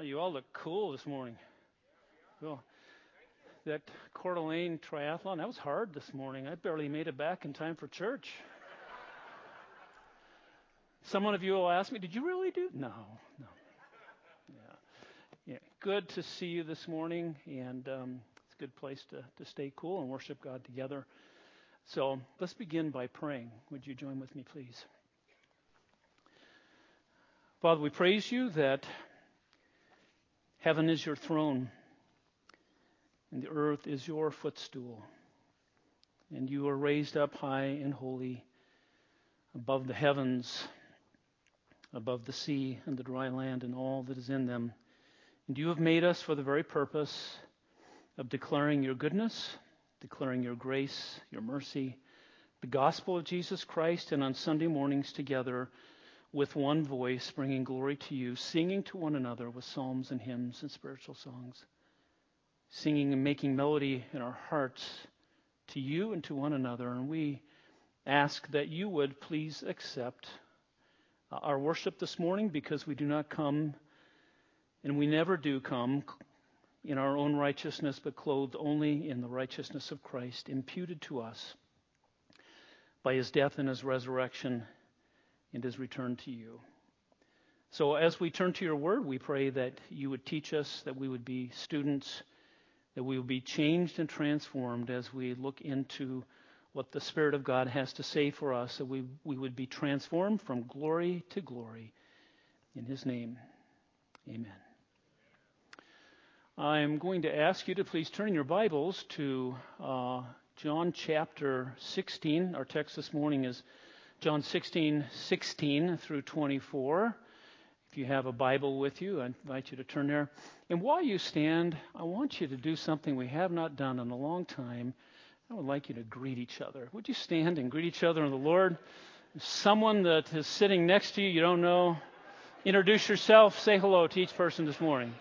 You all look cool this morning. Cool. That Coeur d'Alene triathlon, that was hard this morning. I barely made it back in time for church. Some of you will ask me, Did you really do? No, no. Yeah. yeah. Good to see you this morning, and um, it's a good place to, to stay cool and worship God together. So let's begin by praying. Would you join with me, please? Father, we praise you that Heaven is your throne, and the earth is your footstool. And you are raised up high and holy above the heavens, above the sea and the dry land and all that is in them. And you have made us for the very purpose of declaring your goodness, declaring your grace, your mercy, the gospel of Jesus Christ, and on Sunday mornings together with one voice, bringing glory to you, singing to one another with psalms and hymns and spiritual songs, singing and making melody in our hearts to you and to one another. And we ask that you would please accept uh, our worship this morning because we do not come, and we never do come, in our own righteousness, but clothed only in the righteousness of Christ, imputed to us by his death and his resurrection and is returned to you. So, as we turn to your word, we pray that you would teach us, that we would be students, that we would be changed and transformed as we look into what the Spirit of God has to say for us, that we, we would be transformed from glory to glory. In His name, amen. I'm going to ask you to please turn your Bibles to uh, John chapter 16. Our text this morning is John 16, 16 through 24. If you have a Bible with you, I invite you to turn there. And while you stand, I want you to do something we have not done in a long time. I would like you to greet each other. Would you stand and greet each other in the Lord? Someone that is sitting next to you, you don't know, introduce yourself, say hello to each person this morning.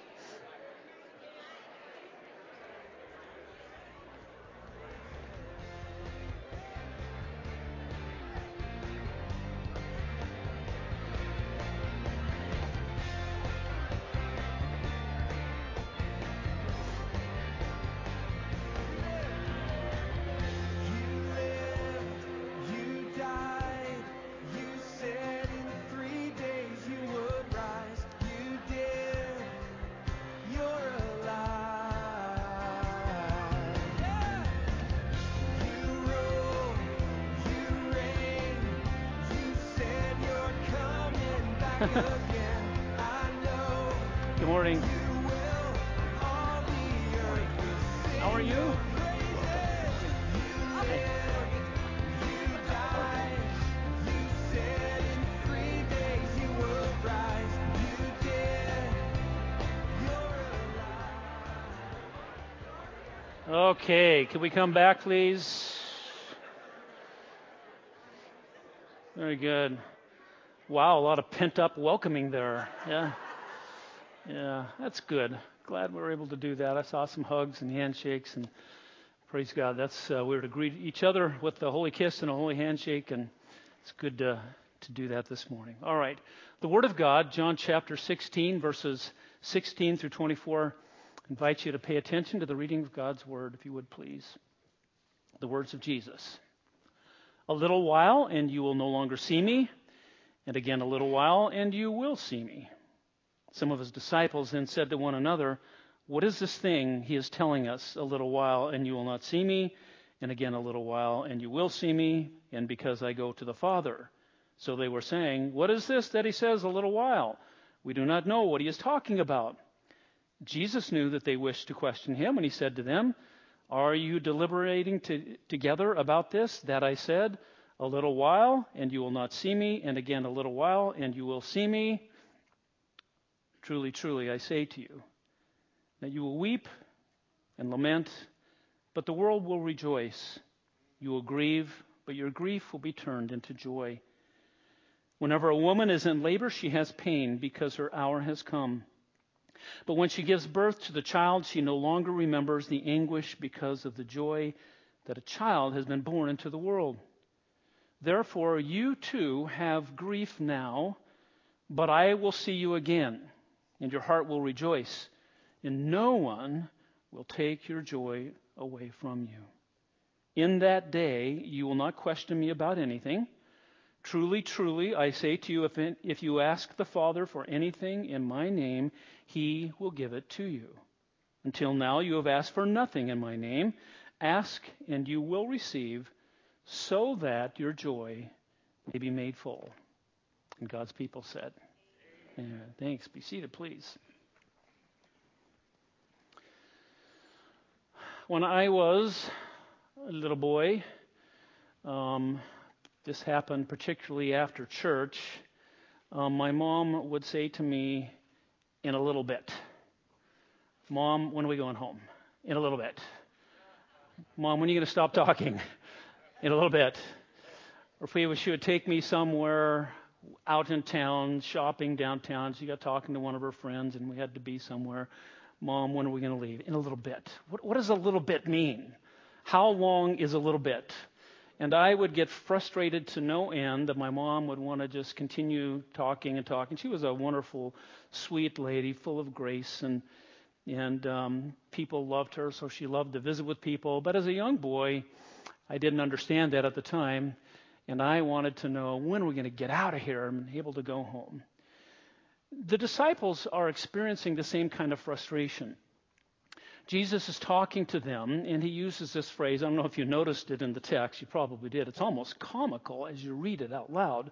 Okay, can we come back, please? Very good. Wow, a lot of pent up welcoming there. Yeah. Yeah, that's good. Glad we were able to do that. I saw some hugs and handshakes, and praise God. That's uh, we were to greet each other with a holy kiss and a holy handshake, and it's good to, to do that this morning. All right. The Word of God, John chapter 16, verses 16 through 24 invite you to pay attention to the reading of God's Word, if you would please. The words of Jesus. A little while, and you will no longer see me, and again a little while, and you will see me. Some of his disciples then said to one another, What is this thing he is telling us? A little while, and you will not see me, and again a little while, and you will see me, and because I go to the Father. So they were saying, What is this that he says, a little while? We do not know what he is talking about. Jesus knew that they wished to question him, and he said to them, Are you deliberating to, together about this, that I said, A little while, and you will not see me, and again a little while, and you will see me? Truly, truly, I say to you, that you will weep and lament, but the world will rejoice. You will grieve, but your grief will be turned into joy. Whenever a woman is in labor, she has pain because her hour has come. But when she gives birth to the child, she no longer remembers the anguish because of the joy that a child has been born into the world. Therefore, you too have grief now, but I will see you again, and your heart will rejoice, and no one will take your joy away from you. In that day you will not question me about anything. Truly, truly, I say to you, if, if you ask the Father for anything in my name, he will give it to you. Until now you have asked for nothing in my name. Ask, and you will receive, so that your joy may be made full. And God's people said, Amen. Thanks. Be seated, please. When I was a little boy, um, this happened particularly after church. Um, my mom would say to me, in a little bit, Mom, when are we going home? In a little bit. Mom, when are you going to stop talking? In a little bit. Or if we, she would take me somewhere out in town, shopping downtown. She got talking to one of her friends, and we had to be somewhere. Mom, when are we going to leave? In a little bit. What, what does a little bit mean? How long is a little bit? And I would get frustrated to no end that my mom would want to just continue talking and talking. She was a wonderful, sweet lady, full of grace, and and um, people loved her, so she loved to visit with people. But as a young boy, I didn't understand that at the time, and I wanted to know when we're going to get out of here and able to go home. The disciples are experiencing the same kind of frustration. Jesus is talking to them, and he uses this phrase. I don't know if you noticed it in the text. You probably did. It's almost comical as you read it out loud.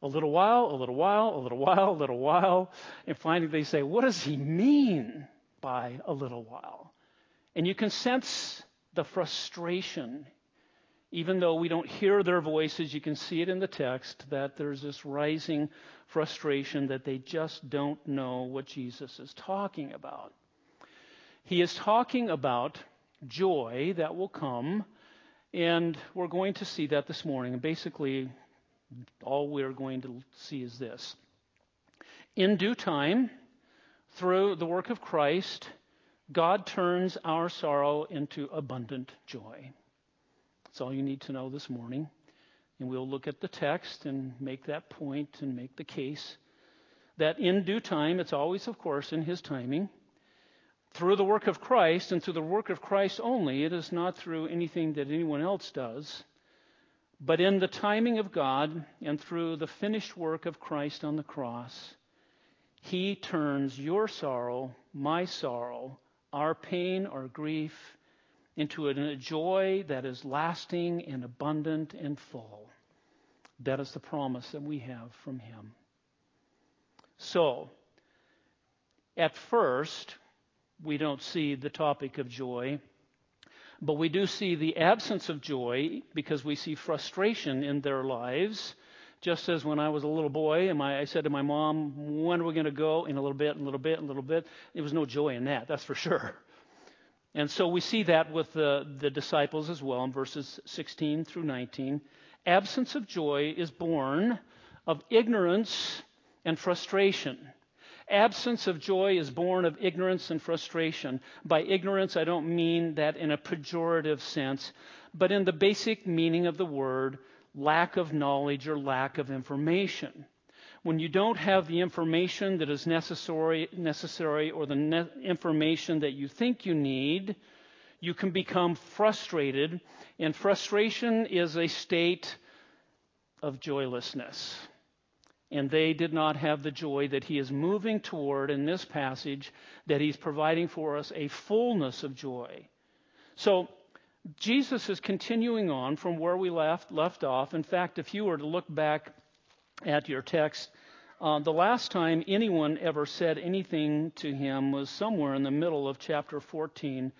A little while, a little while, a little while, a little while. And finally they say, What does he mean by a little while? And you can sense the frustration. Even though we don't hear their voices, you can see it in the text that there's this rising frustration that they just don't know what Jesus is talking about. He is talking about joy that will come, and we're going to see that this morning. And basically, all we're going to see is this. In due time, through the work of Christ, God turns our sorrow into abundant joy. That's all you need to know this morning. And we'll look at the text and make that point and make the case that in due time, it's always, of course, in His timing, through the work of Christ and through the work of Christ only, it is not through anything that anyone else does, but in the timing of God and through the finished work of Christ on the cross, He turns your sorrow, my sorrow, our pain, our grief, into a joy that is lasting and abundant and full. That is the promise that we have from Him. So, at first, we don't see the topic of joy. But we do see the absence of joy because we see frustration in their lives. Just as when I was a little boy and my, I said to my mom, when are we going to go? In a little bit, in a little bit, in a little bit. There was no joy in that, that's for sure. And so we see that with the, the disciples as well in verses 16 through 19. Absence of joy is born of ignorance and frustration. Absence of joy is born of ignorance and frustration. By ignorance, I don't mean that in a pejorative sense, but in the basic meaning of the word, lack of knowledge or lack of information. When you don't have the information that is necessary, necessary or the ne- information that you think you need, you can become frustrated, and frustration is a state of joylessness and they did not have the joy that he is moving toward in this passage, that he's providing for us a fullness of joy. So, Jesus is continuing on from where we left, left off. In fact, if you were to look back at your text, uh, the last time anyone ever said anything to him was somewhere in the middle of chapter 14.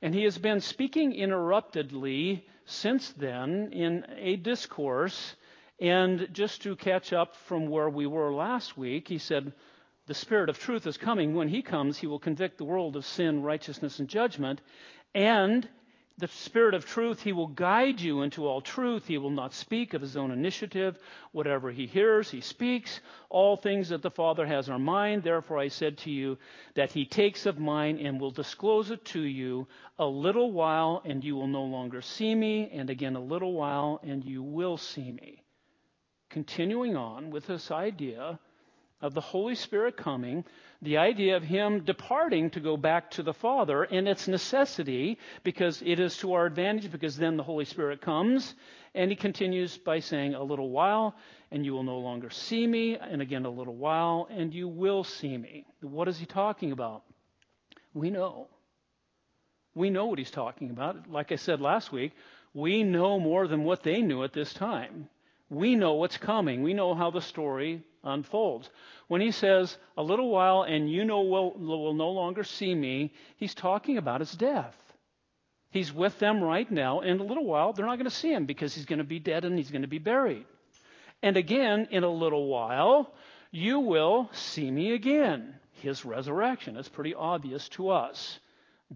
And he has been speaking interruptedly since then in a discourse and just to catch up from where we were last week, he said, The Spirit of truth is coming. When he comes, he will convict the world of sin, righteousness, and judgment. And the Spirit of truth, he will guide you into all truth. He will not speak of his own initiative. Whatever he hears, he speaks. All things that the Father has are mine. Therefore I said to you that he takes of mine and will disclose it to you. A little while, and you will no longer see me. And again, a little while, and you will see me continuing on with this idea of the Holy Spirit coming, the idea of Him departing to go back to the Father, and its necessity, because it is to our advantage, because then the Holy Spirit comes. And He continues by saying, A little while, and you will no longer see me, and again, a little while, and you will see me. What is He talking about? We know. We know what He's talking about. Like I said last week, we know more than what they knew at this time. We know what's coming. We know how the story unfolds. When he says, a little while and you know will, will no longer see me, he's talking about his death. He's with them right now. In a little while, they're not going to see him because he's going to be dead and he's going to be buried. And again, in a little while, you will see me again. His resurrection is pretty obvious to us.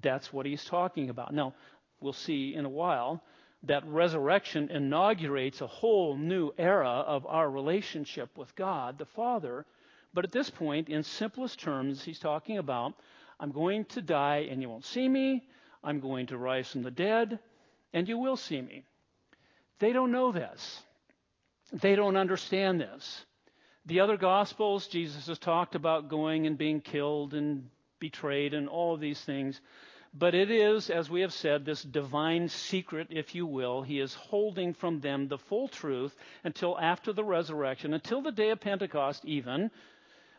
That's what he's talking about. Now, we'll see in a while that resurrection inaugurates a whole new era of our relationship with God the Father. But at this point, in simplest terms, he's talking about I'm going to die and you won't see me. I'm going to rise from the dead and you will see me. They don't know this. They don't understand this. The other Gospels, Jesus has talked about going and being killed and betrayed and all of these things. But it is, as we have said, this divine secret, if you will. He is holding from them the full truth until after the resurrection, until the day of Pentecost, even,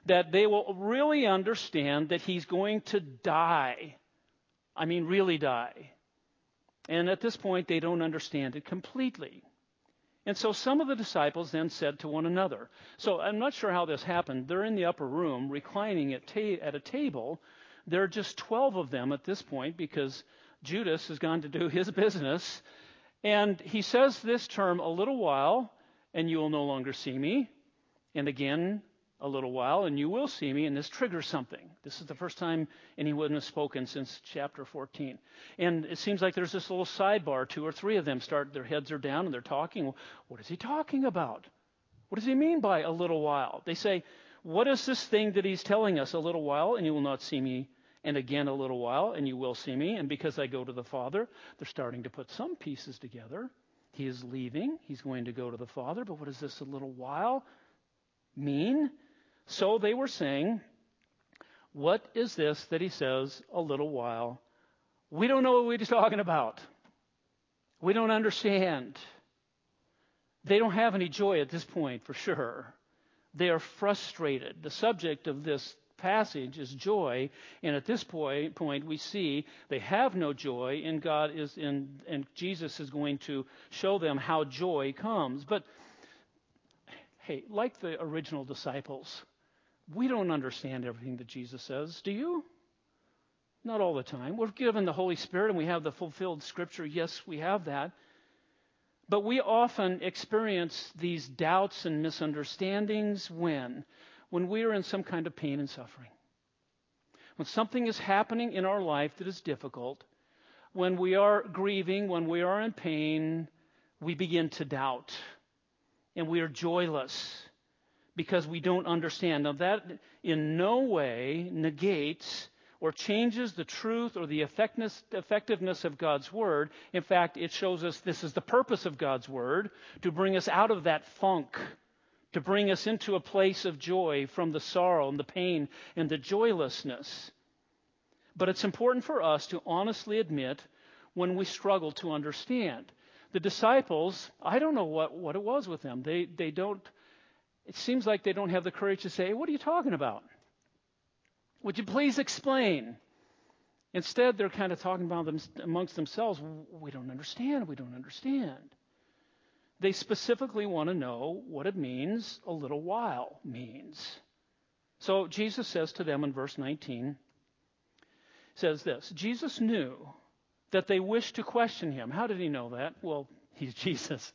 that they will really understand that he's going to die. I mean, really die. And at this point, they don't understand it completely. And so some of the disciples then said to one another. So I'm not sure how this happened. They're in the upper room, reclining at, ta- at a table there are just 12 of them at this point because Judas has gone to do his business. And he says this term, a little while, and you will no longer see me. And again, a little while, and you will see me. And this triggers something. This is the first time anyone has spoken since chapter 14. And it seems like there's this little sidebar. Two or three of them start, their heads are down and they're talking. What is he talking about? What does he mean by a little while? They say, What is this thing that he's telling us? A little while, and you will not see me and again a little while, and you will see me. And because I go to the Father, they're starting to put some pieces together. He is leaving. He's going to go to the Father. But what does this a little while mean? So they were saying, What is this that he says a little while? We don't know what he's talking about. We don't understand. They don't have any joy at this point, for sure. They are frustrated. The subject of this passage is joy, and at this point, point we see they have no joy, and God is in, and Jesus is going to show them how joy comes. But hey, like the original disciples, we don't understand everything that Jesus says. Do you? Not all the time. We're given the Holy Spirit and we have the fulfilled Scripture. Yes, we have that. But we often experience these doubts and misunderstandings when? When we are in some kind of pain and suffering. When something is happening in our life that is difficult, when we are grieving, when we are in pain, we begin to doubt. And we are joyless because we don't understand. Now, that in no way negates or changes the truth or the effectiveness of God's Word. In fact, it shows us this is the purpose of God's Word to bring us out of that funk to bring us into a place of joy from the sorrow and the pain and the joylessness. But it's important for us to honestly admit when we struggle to understand. The disciples, I don't know what, what it was with them. They, they don't, it seems like they don't have the courage to say, What are you talking about? Would you please explain? Instead, they're kind of talking about them amongst themselves. We don't understand. We don't understand. They specifically want to know what it means a little while means. So Jesus says to them in verse 19, says this Jesus knew that they wished to question him. How did he know that? Well, he's Jesus.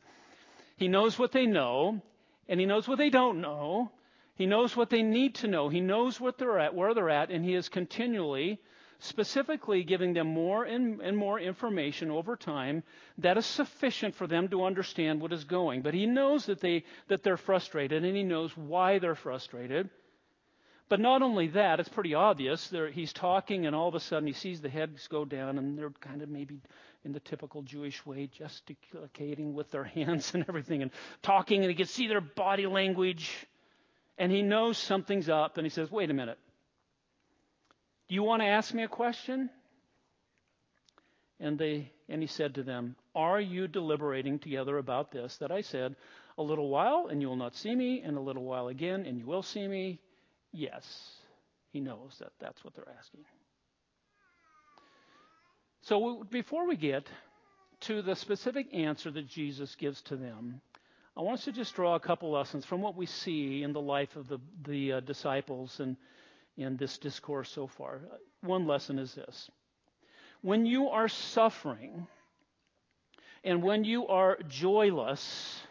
He knows what they know, and he knows what they don't know. He knows what they need to know. He knows what they're at, where they're at, and he is continually specifically giving them more and, and, more information over time that is sufficient for them to understand what is going. But he knows that, they, that they're frustrated, and he knows why they're frustrated. But not only that, it's pretty obvious. They're, he's talking, and all of a sudden he sees the heads go down, and they're kind of maybe in the typical Jewish way, gesticulating with their hands and everything, and talking, and he can see their body language. And he knows something's up, and he says, Wait a minute. Do you want to ask me a question? And, they, and he said to them, Are you deliberating together about this that I said, A little while, and you will not see me, and a little while again, and you will see me? Yes. He knows that that's what they're asking. So before we get to the specific answer that Jesus gives to them, I want us to just draw a couple lessons from what we see in the life of the, the uh, disciples and in this discourse so far. Uh, one lesson is this when you are suffering and when you are joyless,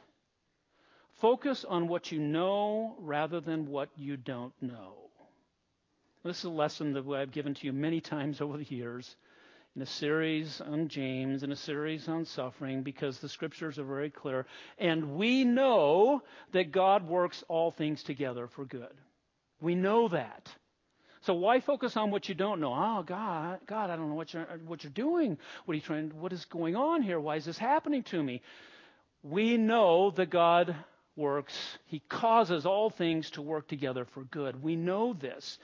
focus on what you know rather than what you don't know. This is a lesson that I've given to you many times over the years in a series on James, in a series on suffering, because the scriptures are very clear. And we know that God works all things together for good. We know that. So why focus on what you don't know? Oh God, God, I don't know what you're what you're doing. What are you trying? What is going on here? Why is this happening to me? We know that God works. He causes all things to work together for good. We know this.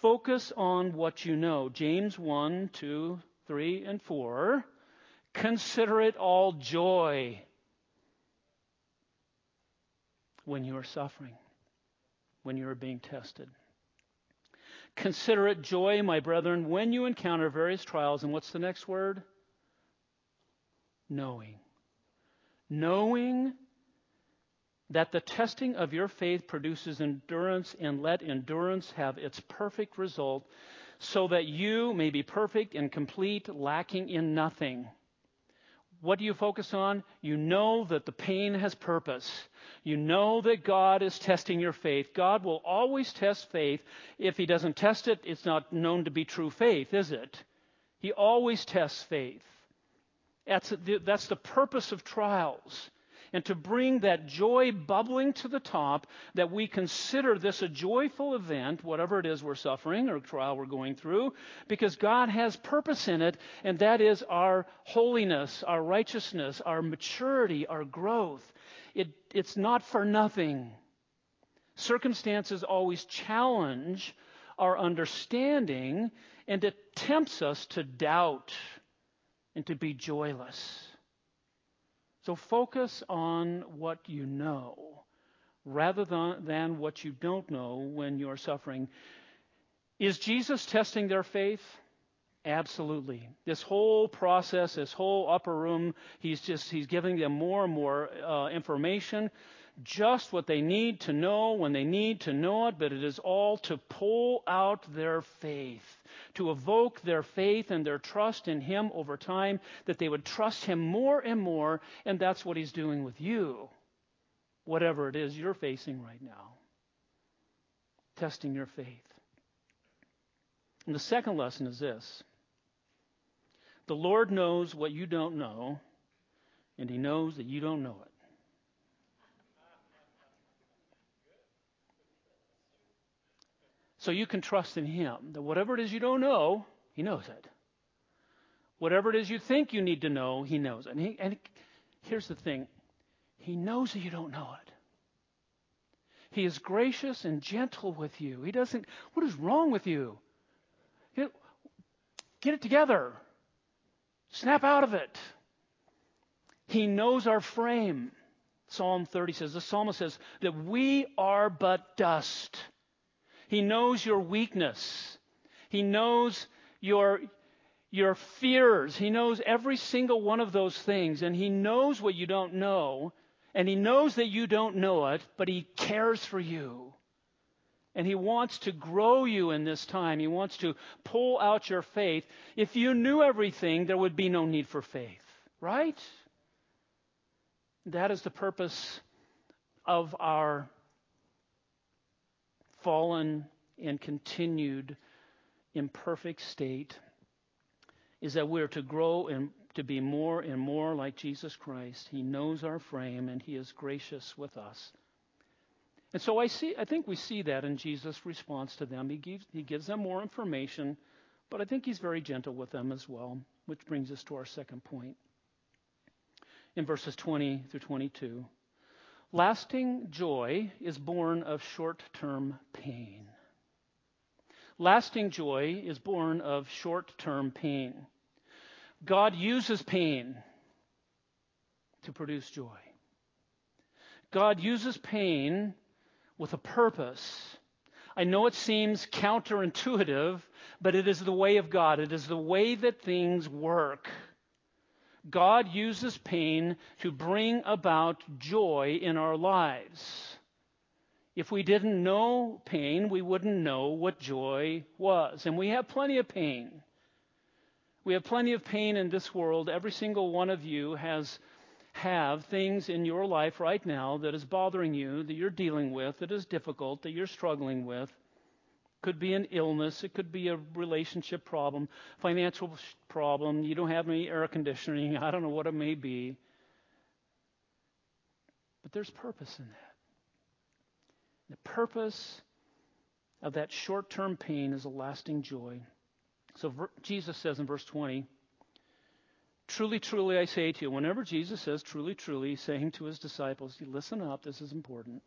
Focus on what you know. James 1, 2, 3, and 4. Consider it all joy when you are suffering, when you are being tested. Consider it joy, my brethren, when you encounter various trials. And what's the next word? Knowing. Knowing that the testing of your faith produces endurance, and let endurance have its perfect result, so that you may be perfect and complete, lacking in nothing. What do you focus on? You know that the pain has purpose. You know that God is testing your faith. God will always test faith. If He doesn't test it, it's not known to be true faith, is it? He always tests faith. That's the, that's the purpose of trials and to bring that joy bubbling to the top that we consider this a joyful event, whatever it is we're suffering or trial we're going through, because God has purpose in it, and that is our holiness, our righteousness, our maturity, our growth. It, it's not for nothing. Circumstances always challenge our understanding and it tempts us to doubt and to be joyless. So focus on what you know rather than, than what you don't know when you're suffering. Is Jesus testing their faith? Absolutely. This whole process, this whole upper room, he's just he's giving them more and more uh, information just what they need to know when they need to know it, but it is all to pull out their faith, to evoke their faith and their trust in Him over time, that they would trust Him more and more, and that's what He's doing with you, whatever it is you're facing right now. Testing your faith. And the second lesson is this the Lord knows what you don't know, and He knows that you don't know it. So you can trust in Him that whatever it is you don't know, He knows it. Whatever it is you think you need to know, He knows it. And, he, and here's the thing He knows that you don't know it. He is gracious and gentle with you. He doesn't, what is wrong with you? Get it together. Snap out of it. He knows our frame. Psalm 30 says, the psalmist says that we are but dust. He knows your weakness. He knows your, your fears. He knows every single one of those things. And He knows what you don't know. And He knows that you don't know it, but He cares for you. And He wants to grow you in this time. He wants to pull out your faith. If you knew everything, there would be no need for faith, right? That is the purpose of our fallen and continued imperfect state is that we're to grow and to be more and more like Jesus Christ. He knows our frame and he is gracious with us. And so I see I think we see that in Jesus' response to them. He gives he gives them more information, but I think he's very gentle with them as well, which brings us to our second point. In verses 20 through 22, Lasting joy is born of short term pain. Lasting joy is born of short term pain. God uses pain to produce joy. God uses pain with a purpose. I know it seems counterintuitive, but it is the way of God. It is the way that things work. God uses pain to bring about joy in our lives. If we didn't know pain, we wouldn't know what joy was. And we have plenty of pain. We have plenty of pain in this world. Every single one of you has have things in your life right now that is bothering you, that you're dealing with, that is difficult, that you're struggling with. Could be an illness, it could be a relationship problem, financial problem, you don't have any air conditioning, I don't know what it may be. But there's purpose in that. The purpose of that short term pain is a lasting joy. So Jesus says in verse 20, Truly, truly, I say to you, whenever Jesus says truly, truly, saying to his disciples, listen up, this is important,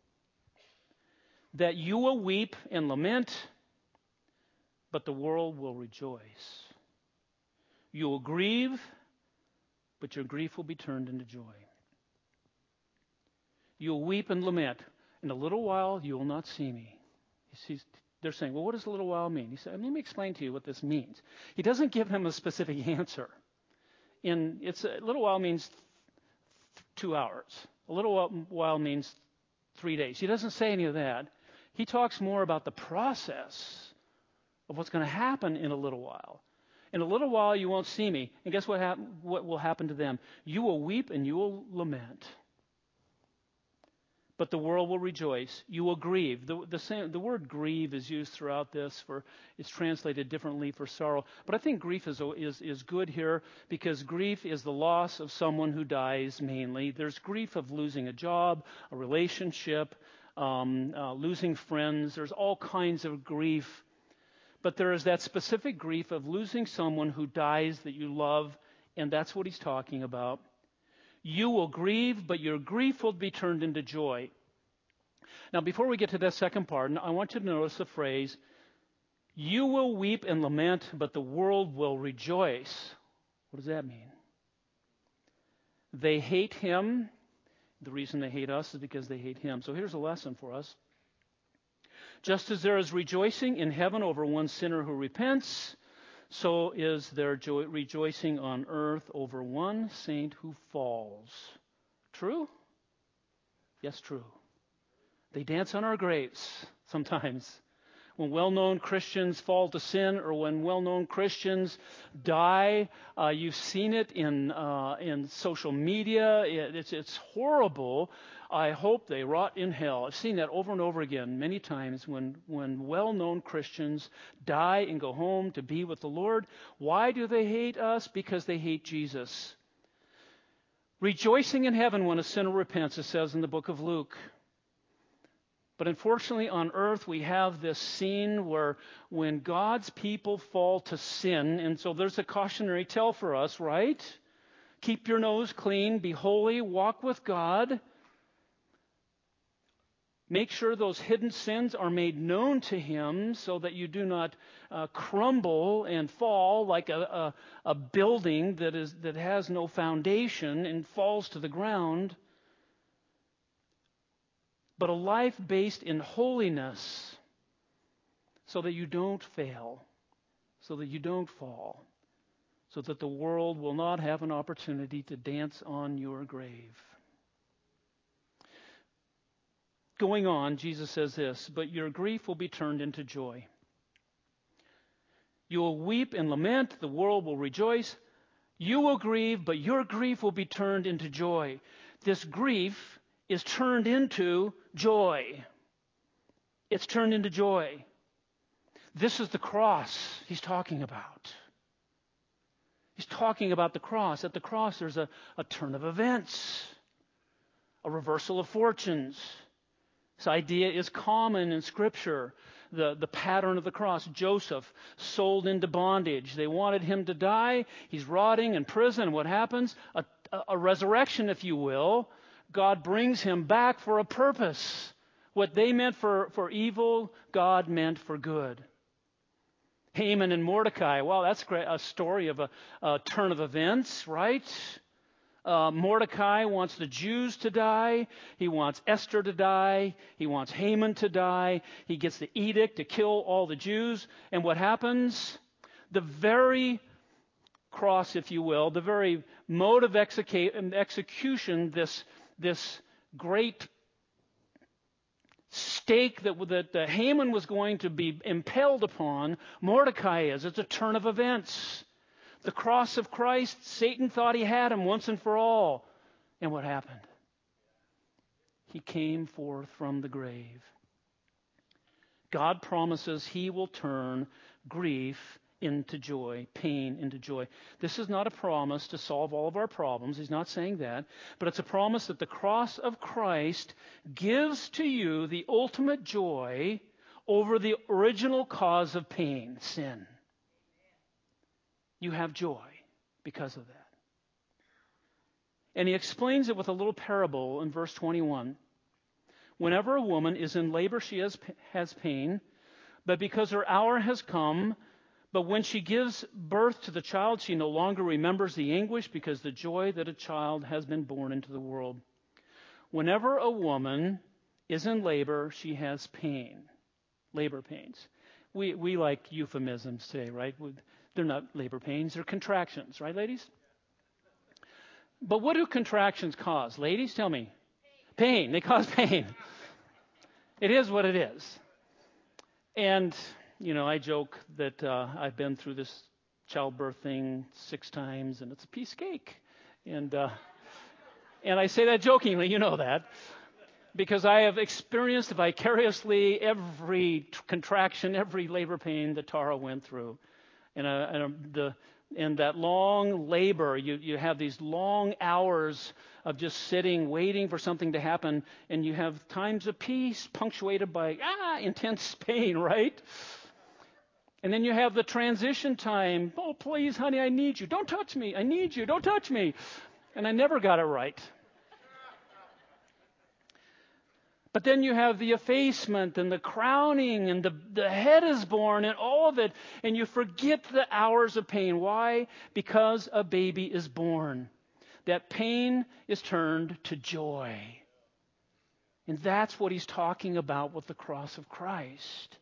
that you will weep and lament, but the world will rejoice. You will grieve, but your grief will be turned into joy. You will weep and lament. In a little while, you will not see me. They're saying, well, what does a little while mean? He said, let me explain to you what this means. He doesn't give him a specific answer in it's a little while means two hours. A little while means three days. He doesn't say any of that. He talks more about the process of what's going to happen in a little while. In a little while, you won't see me. And guess what, hap- what will happen to them? You will weep and you will lament but the world will rejoice. You will grieve. The, the, same, the word grieve is used throughout this for, it's translated differently for sorrow. But I think grief is, is, is good here because grief is the loss of someone who dies mainly. There's grief of losing a job, a relationship, um, uh, losing friends. There's all kinds of grief. But there is that specific grief of losing someone who dies that you love, and that's what he's talking about. You will grieve, but your grief will be turned into joy. Now, before we get to that second part, I want you to notice the phrase, You will weep and lament, but the world will rejoice. What does that mean? They hate him. The reason they hate us is because they hate him. So here's a lesson for us. Just as there is rejoicing in heaven over one sinner who repents, so is there rejoicing on earth over one saint who falls. True? Yes, true. They dance on our graves sometimes. When well known Christians fall to sin or when well known Christians die, uh, you've seen it in, uh, in social media. It, it's, it's horrible. I hope they rot in hell. I've seen that over and over again many times when, when well known Christians die and go home to be with the Lord. Why do they hate us? Because they hate Jesus. Rejoicing in heaven when a sinner repents, it says in the book of Luke. But unfortunately, on earth, we have this scene where when God's people fall to sin, and so there's a cautionary tale for us, right? Keep your nose clean, be holy, walk with God. Make sure those hidden sins are made known to Him so that you do not uh, crumble and fall like a, a, a building that, is, that has no foundation and falls to the ground. But a life based in holiness so that you don't fail, so that you don't fall, so that the world will not have an opportunity to dance on your grave going on, Jesus says this, but your grief will be turned into joy. You will weep and lament, the world will rejoice. You will grieve, but your grief will be turned into joy. This grief is turned into joy. It's turned into joy. This is the cross he's talking about. He's talking about the cross. At the cross, there's a, a turn of events, a reversal of fortunes. This idea is common in Scripture. The, the pattern of the cross. Joseph sold into bondage. They wanted him to die. He's rotting in prison. What happens? A, a, a resurrection, if you will. God brings him back for a purpose. What they meant for, for evil, God meant for good. Haman and Mordecai. Well, that's. A story of a, a turn of events, right? Uh, Mordecai wants the Jews to die. He wants Esther to die. He wants Haman to die. He gets the edict to kill all the Jews. And what happens? The very cross, if you will, the very mode of execu- execution, this, this great stake that, that uh, Haman was going to be impaled upon, Mordecai is. It's a turn of events. The cross of Christ, Satan thought he had him once and for all. And what happened? He came forth from the grave. God promises he will turn grief into joy, pain into joy. This is not a promise to solve all of our problems. He's not saying that. But it's a promise that the cross of Christ gives to you the ultimate joy over the original cause of pain, sin you have joy because of that. And he explains it with a little parable in verse 21. Whenever a woman is in labor, she has, has pain, but because her hour has come, but when she gives birth to the child, she no longer remembers the anguish because the joy that a child has been born into the world. Whenever a woman is in labor, she has pain, labor pains. We, we like euphemisms today, right? They're not labor pains, they're contractions, right, ladies? But what do contractions cause? Ladies, tell me. Pain. They cause pain. It is what it is. And, you know, I joke that uh, I've been through this childbirth thing six times, and it's a piece of cake. And, uh, and I say that jokingly, you know that. Because I have experienced vicariously every contraction, every labor pain that Tara went through and, a, and, a, the, and that long labor, you, you have these long hours of just sitting, waiting for something to happen, and you have times of peace punctuated by ah, intense pain, right? And then you have the transition time. Oh, please, honey, I need you. Don't touch me. I need you. Don't touch me. And I never got it right. But then you have the effacement and the crowning and the, the head is born and all of it. And you forget the hours of pain. Why? Because a baby is born. That pain is turned to joy. And that's what he's talking about with the cross of Christ.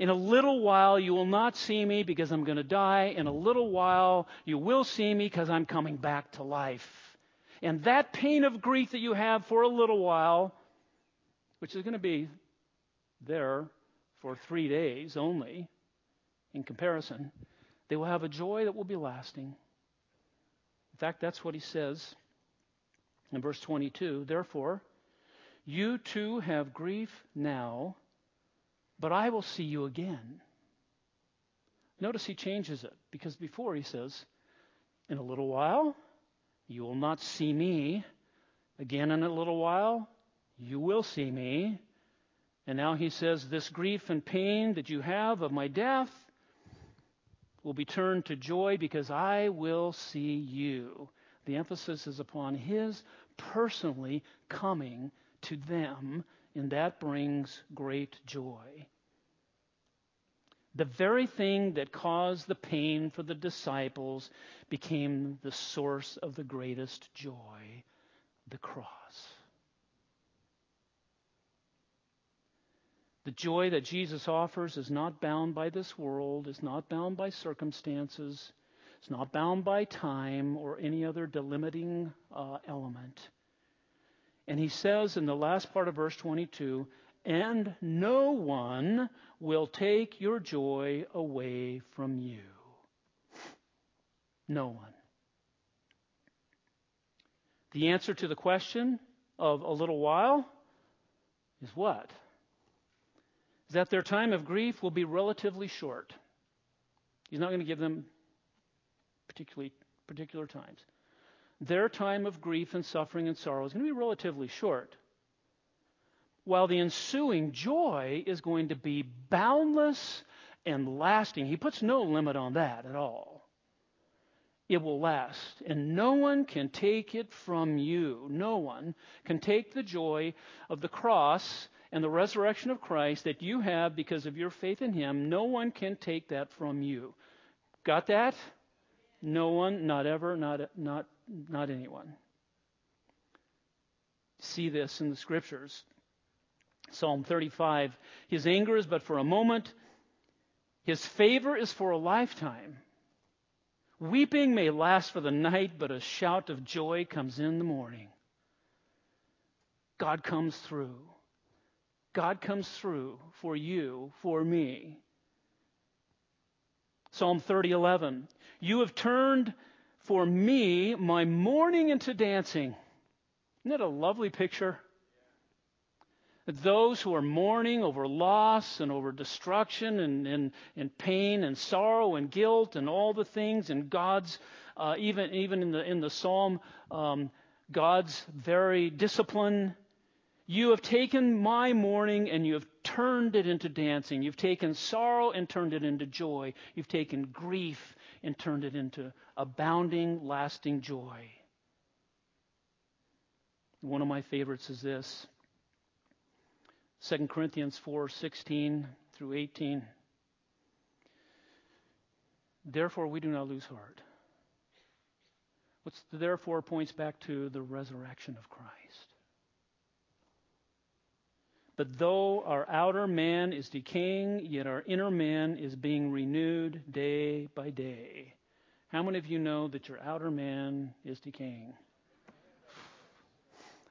In a little while you will not see me because I'm going to die. In a little while you will see me because I'm coming back to life. And that pain of grief that you have for a little while which is going to be there for three days only in comparison, they will have a joy that will be lasting. In fact, that's what he says in verse 22 Therefore, you too have grief now, but I will see you again. Notice he changes it because before he says, In a little while, you will not see me. Again, in a little while, you will see me. And now he says, This grief and pain that you have of my death will be turned to joy because I will see you. The emphasis is upon his personally coming to them, and that brings great joy. The very thing that caused the pain for the disciples became the source of the greatest joy the cross. The joy that Jesus offers is not bound by this world, is not bound by circumstances, is not bound by time or any other delimiting uh, element. And he says in the last part of verse 22 and no one will take your joy away from you. No one. The answer to the question of a little while is what? is that their time of grief will be relatively short. He's not going to give them particularly particular times. Their time of grief and suffering and sorrow is going to be relatively short. While the ensuing joy is going to be boundless and lasting. He puts no limit on that at all. it will last. And no one can take it from you. No one can take the joy of the cross and the resurrection of Christ that you have because of your faith in Him. No one can take that from you. Got that? No one, not ever, not, not, not anyone. See this in the scriptures. Psalm 35 His anger is but for a moment, His favor is for a lifetime. Weeping may last for the night, but a shout of joy comes in the morning. God comes through. God comes through for you, for me. Psalm 30:11 You have turned for me my mourning into dancing. Isn't that a lovely picture? those who are mourning over loss and over destruction and, and, and pain and sorrow and guilt and all the things and God's uh, even even in the in the psalm um, God's very discipline. You have taken my mourning and you have turned it into dancing. You've taken sorrow and turned it into joy. You've taken grief and turned it into abounding, lasting joy. One of my favorites is this 2 Corinthians 4:16 through 18. Therefore we do not lose heart. What's the therefore points back to the resurrection of Christ. But though our outer man is decaying, yet our inner man is being renewed day by day. How many of you know that your outer man is decaying?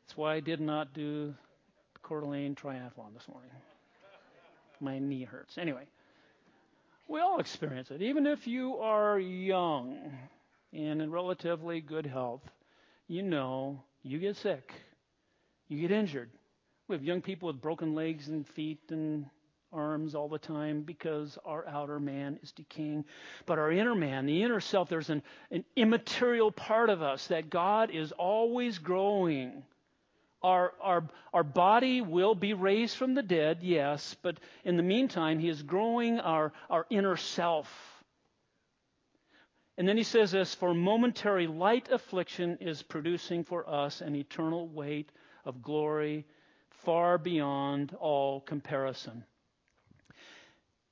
That's why I did not do Coeur d'Alene triathlon this morning. My knee hurts. Anyway, we all experience it. Even if you are young and in relatively good health, you know you get sick, you get injured. We have young people with broken legs and feet and arms all the time because our outer man is decaying. But our inner man, the inner self, there's an, an immaterial part of us that God is always growing our, our, our body will be raised from the dead, yes, but in the meantime, He is growing our, our inner self. And then he says this for momentary light affliction is producing for us an eternal weight of glory far beyond all comparison.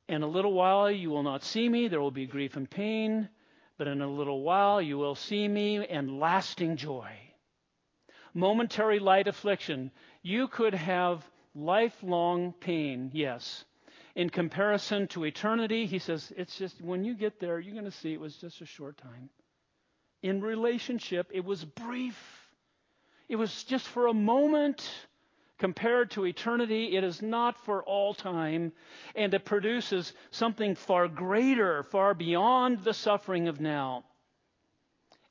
In a little while you will not see me, there will be grief and pain, but in a little while you will see me and lasting joy momentary light affliction. You could have lifelong pain, yes. In comparison to eternity, he says, it's just when you get there, you're going to see it was just a short time. In relationship, it was brief. It was just for a moment. Compared to eternity, it is not for all time, and it produces something far greater, far beyond the suffering of now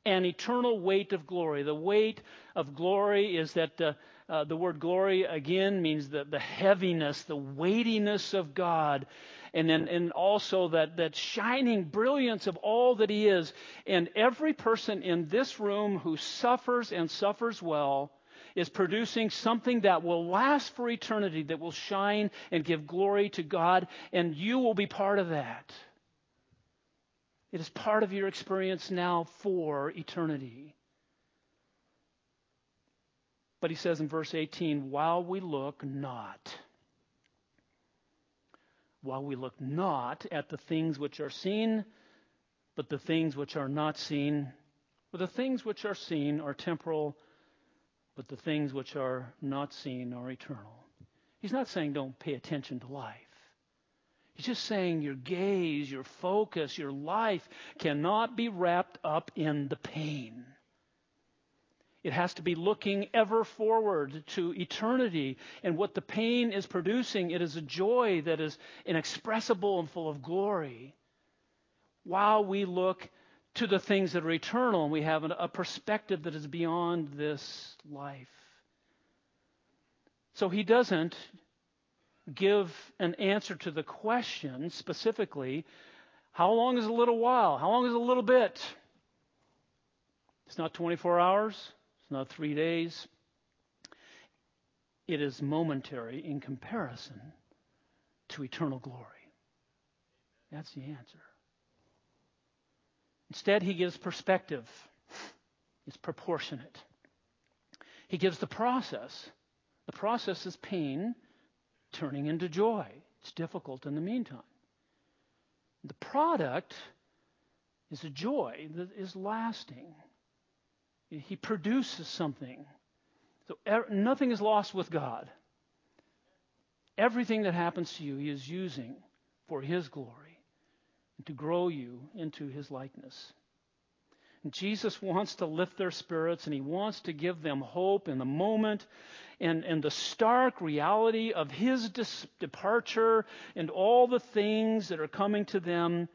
an eternal weight of glory. The weight of glory is that uh, uh, the word glory again means the, the heaviness, the weightiness of God, and then and also that, that shining brilliance of all that He is. And every person in this room who suffers and suffers well is producing something that will last for eternity, that will shine and give glory to God, and you will be part of that. It is part of your experience now for eternity. But he says in verse 18, while we look not, while we look not at the things which are seen, but the things which are not seen, for the things which are seen are temporal, but the things which are not seen are eternal. He's not saying don't pay attention to life. He's just saying your gaze, your focus, your life cannot be wrapped up in the pain. It has to be looking ever forward to eternity. And what the pain is producing, it is a joy that is inexpressible and full of glory. While we look to the things that are eternal and we have a perspective that is beyond this life. So he doesn't give an answer to the question specifically how long is a little while? How long is a little bit? It's not 24 hours, it's not three days. It is momentary in comparison to eternal glory. That's the answer. Instead, he gives perspective. It's proportionate. He gives the process. The process is pain turning into joy. It's difficult in the meantime. The product is a joy that is lasting. He produces something. So er, nothing is lost with God. Everything that happens to you, He is using for His glory and to grow you into His likeness. And Jesus wants to lift their spirits and He wants to give them hope in the moment and, and the stark reality of His dis- departure and all the things that are coming to them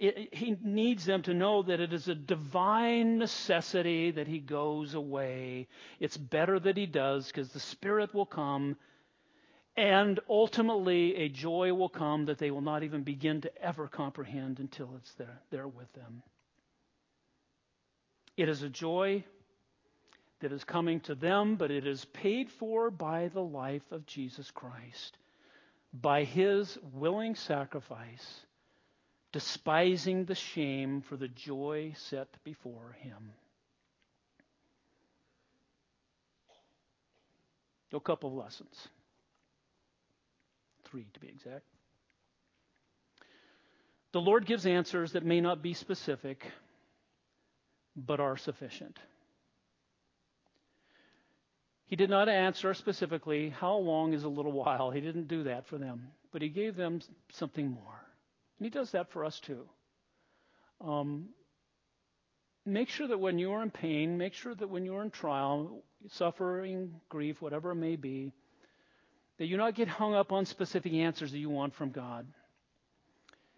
it, he needs them to know that it is a divine necessity that he goes away. It's better that he does because the Spirit will come. And ultimately, a joy will come that they will not even begin to ever comprehend until it's there, there with them. It is a joy that is coming to them, but it is paid for by the life of Jesus Christ, by his willing sacrifice despising the shame for the joy set before him. A couple of lessons. Three, to be exact. The Lord gives answers that may not be specific, but are sufficient. He did not answer specifically how long is a little while. He didn't do that for them, but he gave them something more. And He does that for us too. Um, make sure that when you are in pain, make sure that when you are in trial, suffering, grief, whatever it may be, that you not get hung up on specific answers that you want from God.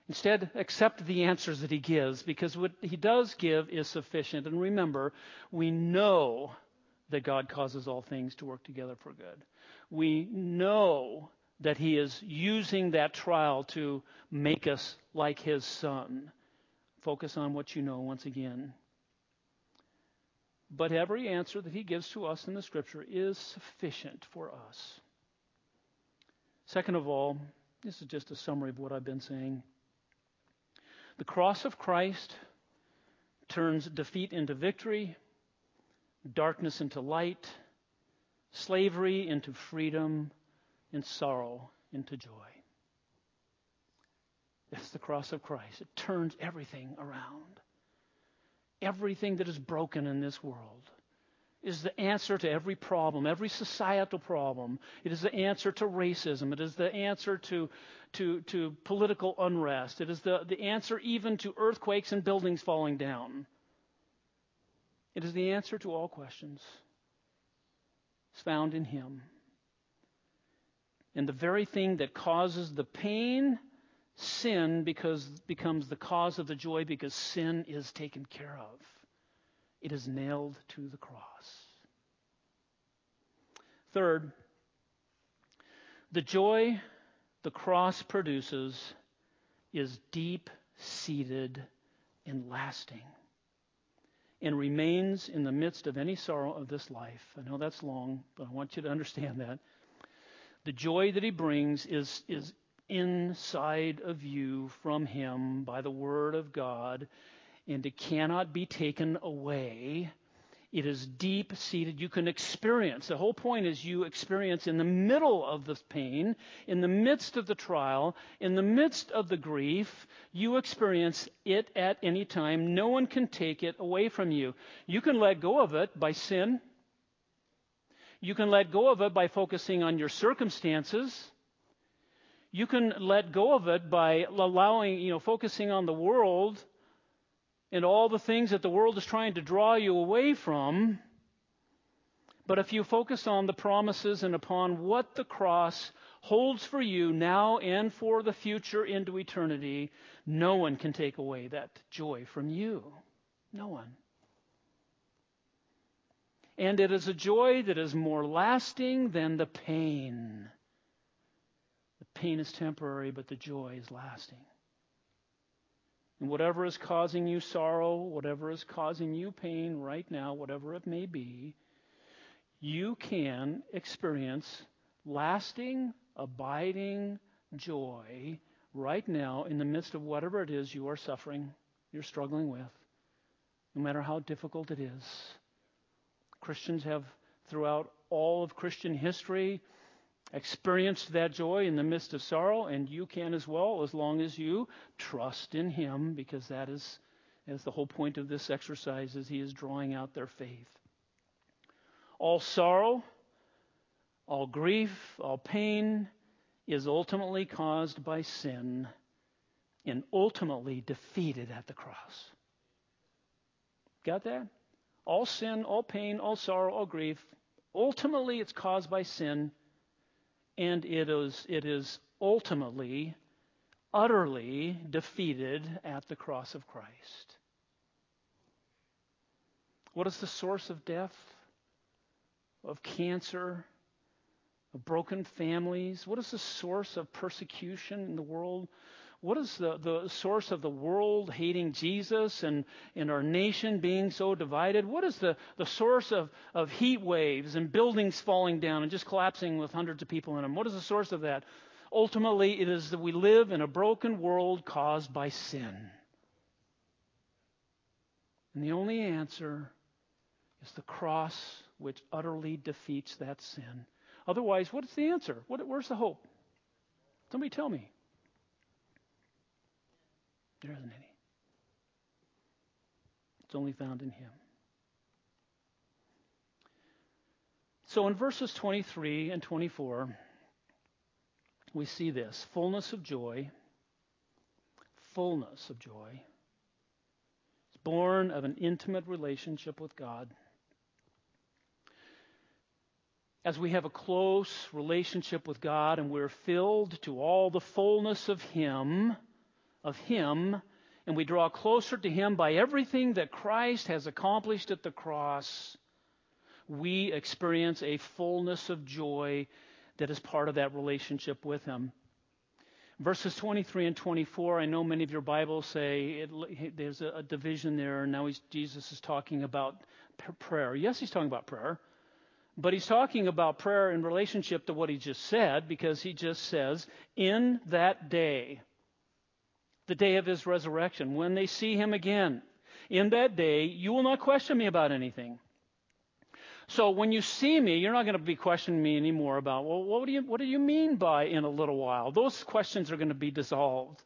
Instead, accept the answers that He gives because what He does give is sufficient. And remember, we know that God causes all things to work together for good. We know that he is using that trial to make us like his son. Focus on what you know once again. But every answer that he gives to us in the scripture is sufficient for us. Second of all, this is just a summary of what I've been saying. The cross of Christ turns defeat into victory, darkness into light, slavery into freedom, and sorrow into joy. It's the cross of Christ. It turns everything around. Everything that is broken in this world is the answer to every problem, every societal problem. It is the answer to racism. It is the answer to, to, to political unrest. It is the, the answer even to earthquakes and buildings falling down. It is the answer to all questions. It's found in Him. And the very thing that causes the pain, sin because becomes the cause of the joy because sin is taken care of. It is nailed to the cross. Third, the joy the cross produces is deep seated and lasting and remains in the midst of any sorrow of this life. I know that's long, but I want you to understand that. The joy that he brings is, is inside of you from him by the word of God, and it cannot be taken away. It is deep seated. You can experience. The whole point is you experience in the middle of the pain, in the midst of the trial, in the midst of the grief, you experience it at any time. No one can take it away from you. You can let go of it by sin. You can let go of it by focusing on your circumstances. You can let go of it by allowing, you know, focusing on the world and all the things that the world is trying to draw you away from. But if you focus on the promises and upon what the cross holds for you now and for the future into eternity, no one can take away that joy from you. No one. And it is a joy that is more lasting than the pain. The pain is temporary, but the joy is lasting. And whatever is causing you sorrow, whatever is causing you pain right now, whatever it may be, you can experience lasting, abiding joy right now in the midst of whatever it is you are suffering, you're struggling with. no matter how difficult it is. Christians have, throughout all of Christian history, experienced that joy in the midst of sorrow, and you can as well, as long as you trust in Him, because that is, as the whole point of this exercise is He is drawing out their faith. All sorrow, all grief, all pain is ultimately caused by sin and ultimately defeated at the cross. Got that? All sin, all pain, all sorrow, all grief, ultimately it's caused by sin, and it is, it is ultimately, utterly defeated at the cross of Christ. What is the source of death? Of cancer? Of broken families? What is the source of persecution in the world? What is the, the source of the world hating Jesus and, and our nation being so divided? What is the, the source of, of heat waves and buildings falling down and just collapsing with hundreds of people in them? What is the source of that? Ultimately, it is that we live in a broken world caused by sin. And the only answer is the cross which utterly defeats that sin. Otherwise, what is the answer? What, where's the hope? Somebody tell me. There isn't any. It's only found in Him. So in verses 23 and 24, we see this fullness of joy. Fullness of joy. It's born of an intimate relationship with God. As we have a close relationship with God and we're filled to all the fullness of Him, of Him, and we draw closer to Him by everything that Christ has accomplished at the cross, we experience a fullness of joy that is part of that relationship with Him. Verses 23 and 24, I know many of your Bibles say it, there's a, a, division there. and Now Jesus is talking about prayer. Yes, he's talking about prayer. But he's talking about prayer in relationship to what he just said because he just says, in that day the day of his resurrection, when they see him again. In that day, you will not question me about anything. So when you see me, you're not going to be questioning me anymore about, well, what do you, what do you mean by in a little while? Those questions are going to be dissolved.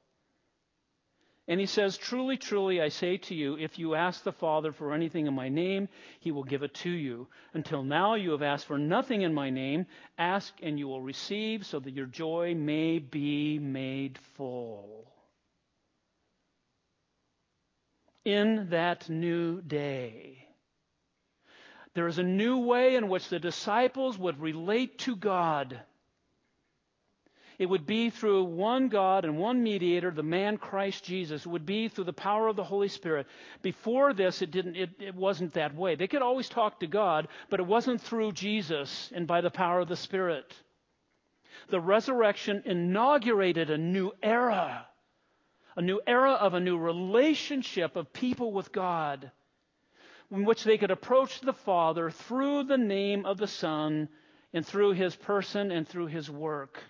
And he says, Truly, truly, I say to you, if you ask the Father for anything in my name, he will give it to you. Until now, you have asked for nothing in my name. Ask and you will receive, so that your joy may be made full. In that new day. There is a new way in which the disciples would relate to God. It would be through one God and one mediator, the man Christ Jesus. It would be through the power of the Holy Spirit. Before this, it didn't. It, it wasn't that way. They could always talk to God, but it wasn't through Jesus and by the power of the Spirit. The resurrection inaugurated a new era a new era of a new relationship of people with God, in which they could approach the Father through the name of the Son and through his person and through his work.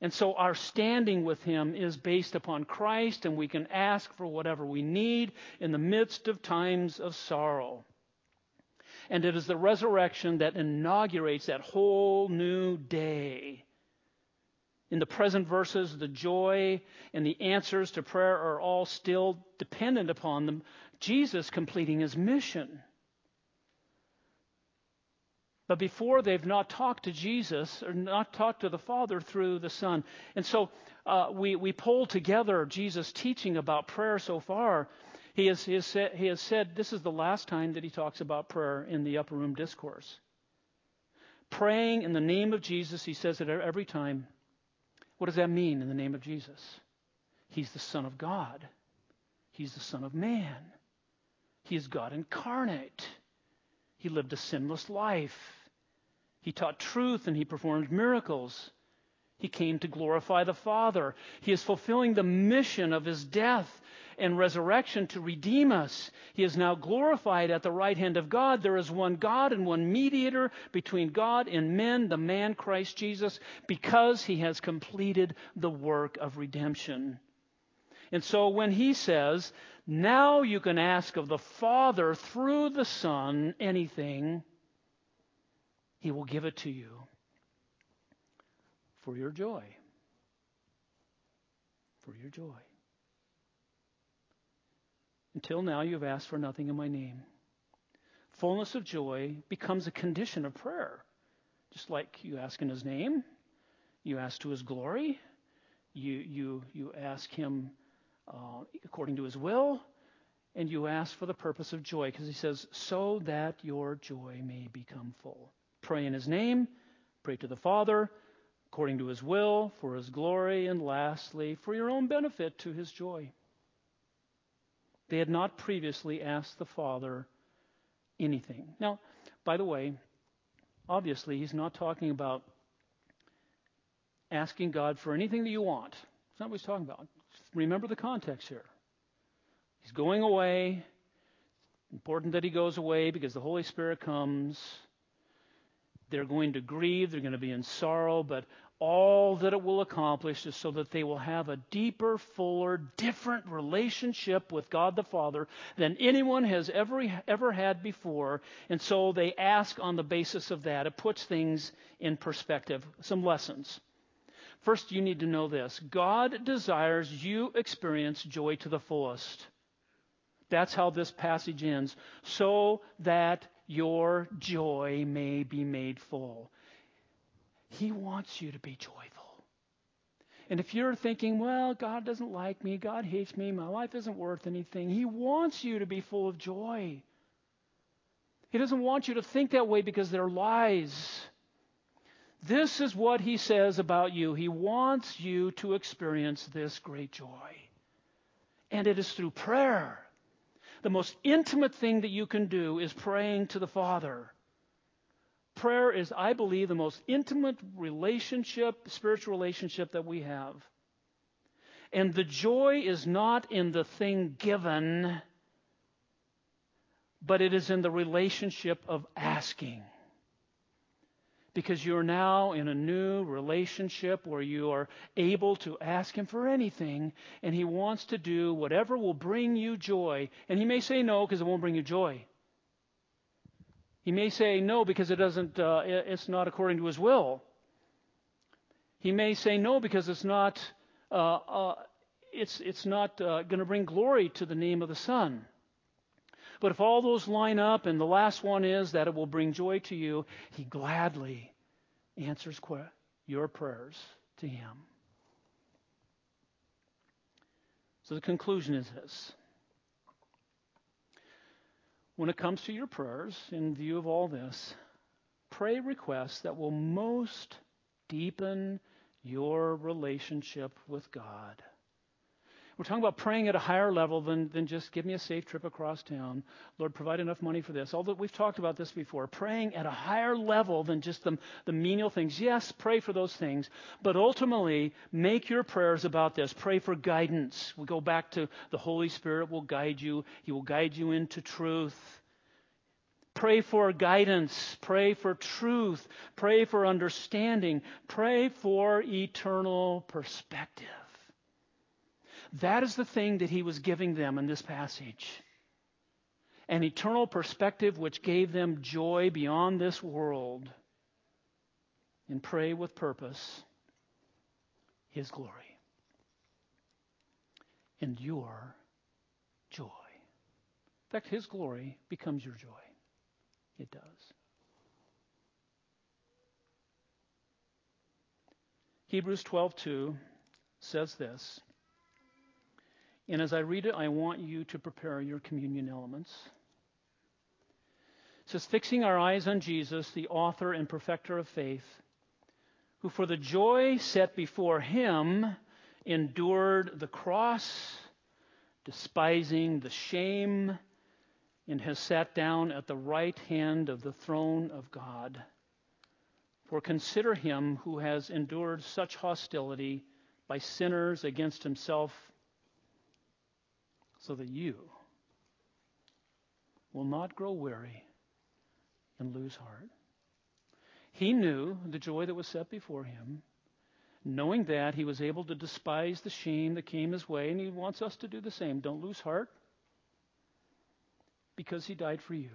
And so our standing with him is based upon Christ, and we can ask for whatever we need in the midst of times of sorrow. And it is the resurrection that inaugurates that whole new day in the present verses, the joy and the answers to prayer are all still dependent upon them, Jesus completing his mission. But before they've not talked to Jesus or not talked to the Father through the Son. And so uh, we, we pull together Jesus' teaching about prayer so far. He has, he, has said, he has said this is the last time that he talks about prayer in the upper room discourse. Praying in the name of Jesus, he says it every time. What does that mean in the name of Jesus? He's the Son of God. He's the Son of Man. He is God incarnate. He lived a sinless life. He taught truth and he performed miracles. He came to glorify the Father. He is fulfilling the mission of his death and resurrection to redeem us. He is now glorified at the right hand of God. There is one God and one mediator between God and men, the man Christ Jesus, because he has completed the work of redemption. And so when he says, now you can ask of the Father through the Son anything, he will give it to you for your joy. For your joy. Until now, you have asked for nothing in my name. Fullness of joy becomes a condition of prayer. Just like you ask in his name, you ask to his glory, you, you, you ask him uh, according to his will, and you ask for the purpose of joy, because he says, so that your joy may become full. Pray in his name, pray to the Father, according to his will, for his glory, and lastly, for your own benefit to his joy. They had not previously asked the Father anything. Now, by the way, obviously, he's not talking about asking God for anything that you want. That's not what he's talking about. Remember the context here. He's going away. Important that he goes away because the Holy Spirit comes. They're going to grieve, they're going to be in sorrow, but all that it will accomplish is so that they will have a deeper, fuller, different relationship with God the Father than anyone has ever, ever had before. And so they ask on the basis of that. It puts things in perspective. Some lessons. First, you need to know this God desires you experience joy to the fullest. That's how this passage ends. So that your joy may be made full. He wants you to be joyful. And if you're thinking, well, God doesn't like me, God hates me, my life isn't worth anything, He wants you to be full of joy. He doesn't want you to think that way because they're lies. This is what he says about you. He wants you to experience this great joy. And it is through prayer. The most intimate thing that you can do is praying to the Father. Prayer is, I believe, the most intimate relationship, spiritual relationship that we have. And the joy is not in the thing given, but it is in the relationship of asking because you're now in a new relationship where you are able to ask Him for anything, and He wants to do whatever will bring you joy. And He may say no because it won't bring you joy. He may say no because it doesn't. Uh, it's not according to His will. He may say no because it's not. Uh, uh, it's it's not uh, going to bring glory to the name of the Son. But if all those line up and the last one is that it will bring joy to you, He gladly answers your prayers to Him. So the conclusion is this. When it comes to your prayers, in view of all this, pray requests that will most deepen your relationship with God. We're talking about praying at a higher level than, than just give me a safe trip across town. Lord, provide enough money for this. Although we've talked about this before. Praying at a higher level than just the, the menial things. Yes, pray for those things. But ultimately, make your prayers about this. Pray for guidance. We go back to the Holy Spirit will guide you. He will guide you into truth. Pray for guidance. Pray for truth. Pray for understanding. Pray for eternal perspective. That is the thing that he was giving them in this passage an eternal perspective which gave them joy beyond this world. And pray with purpose his glory and your joy. In fact, his glory becomes your joy. It does. Hebrews 12:2 says this and as I read it, I want you to prepare your communion elements. It says, Fixing our eyes on Jesus, the author and perfecter of faith, who for the joy set before him endured the cross, despising the shame, and has sat down at the right hand of the throne of God. For consider him who has endured such hostility by sinners against himself so that you will not grow weary and lose heart. He knew the joy that was set before him, Knowing that, he was able to despise the shame that came his way, and he wants us to do the same. Don't lose heart because he died for you.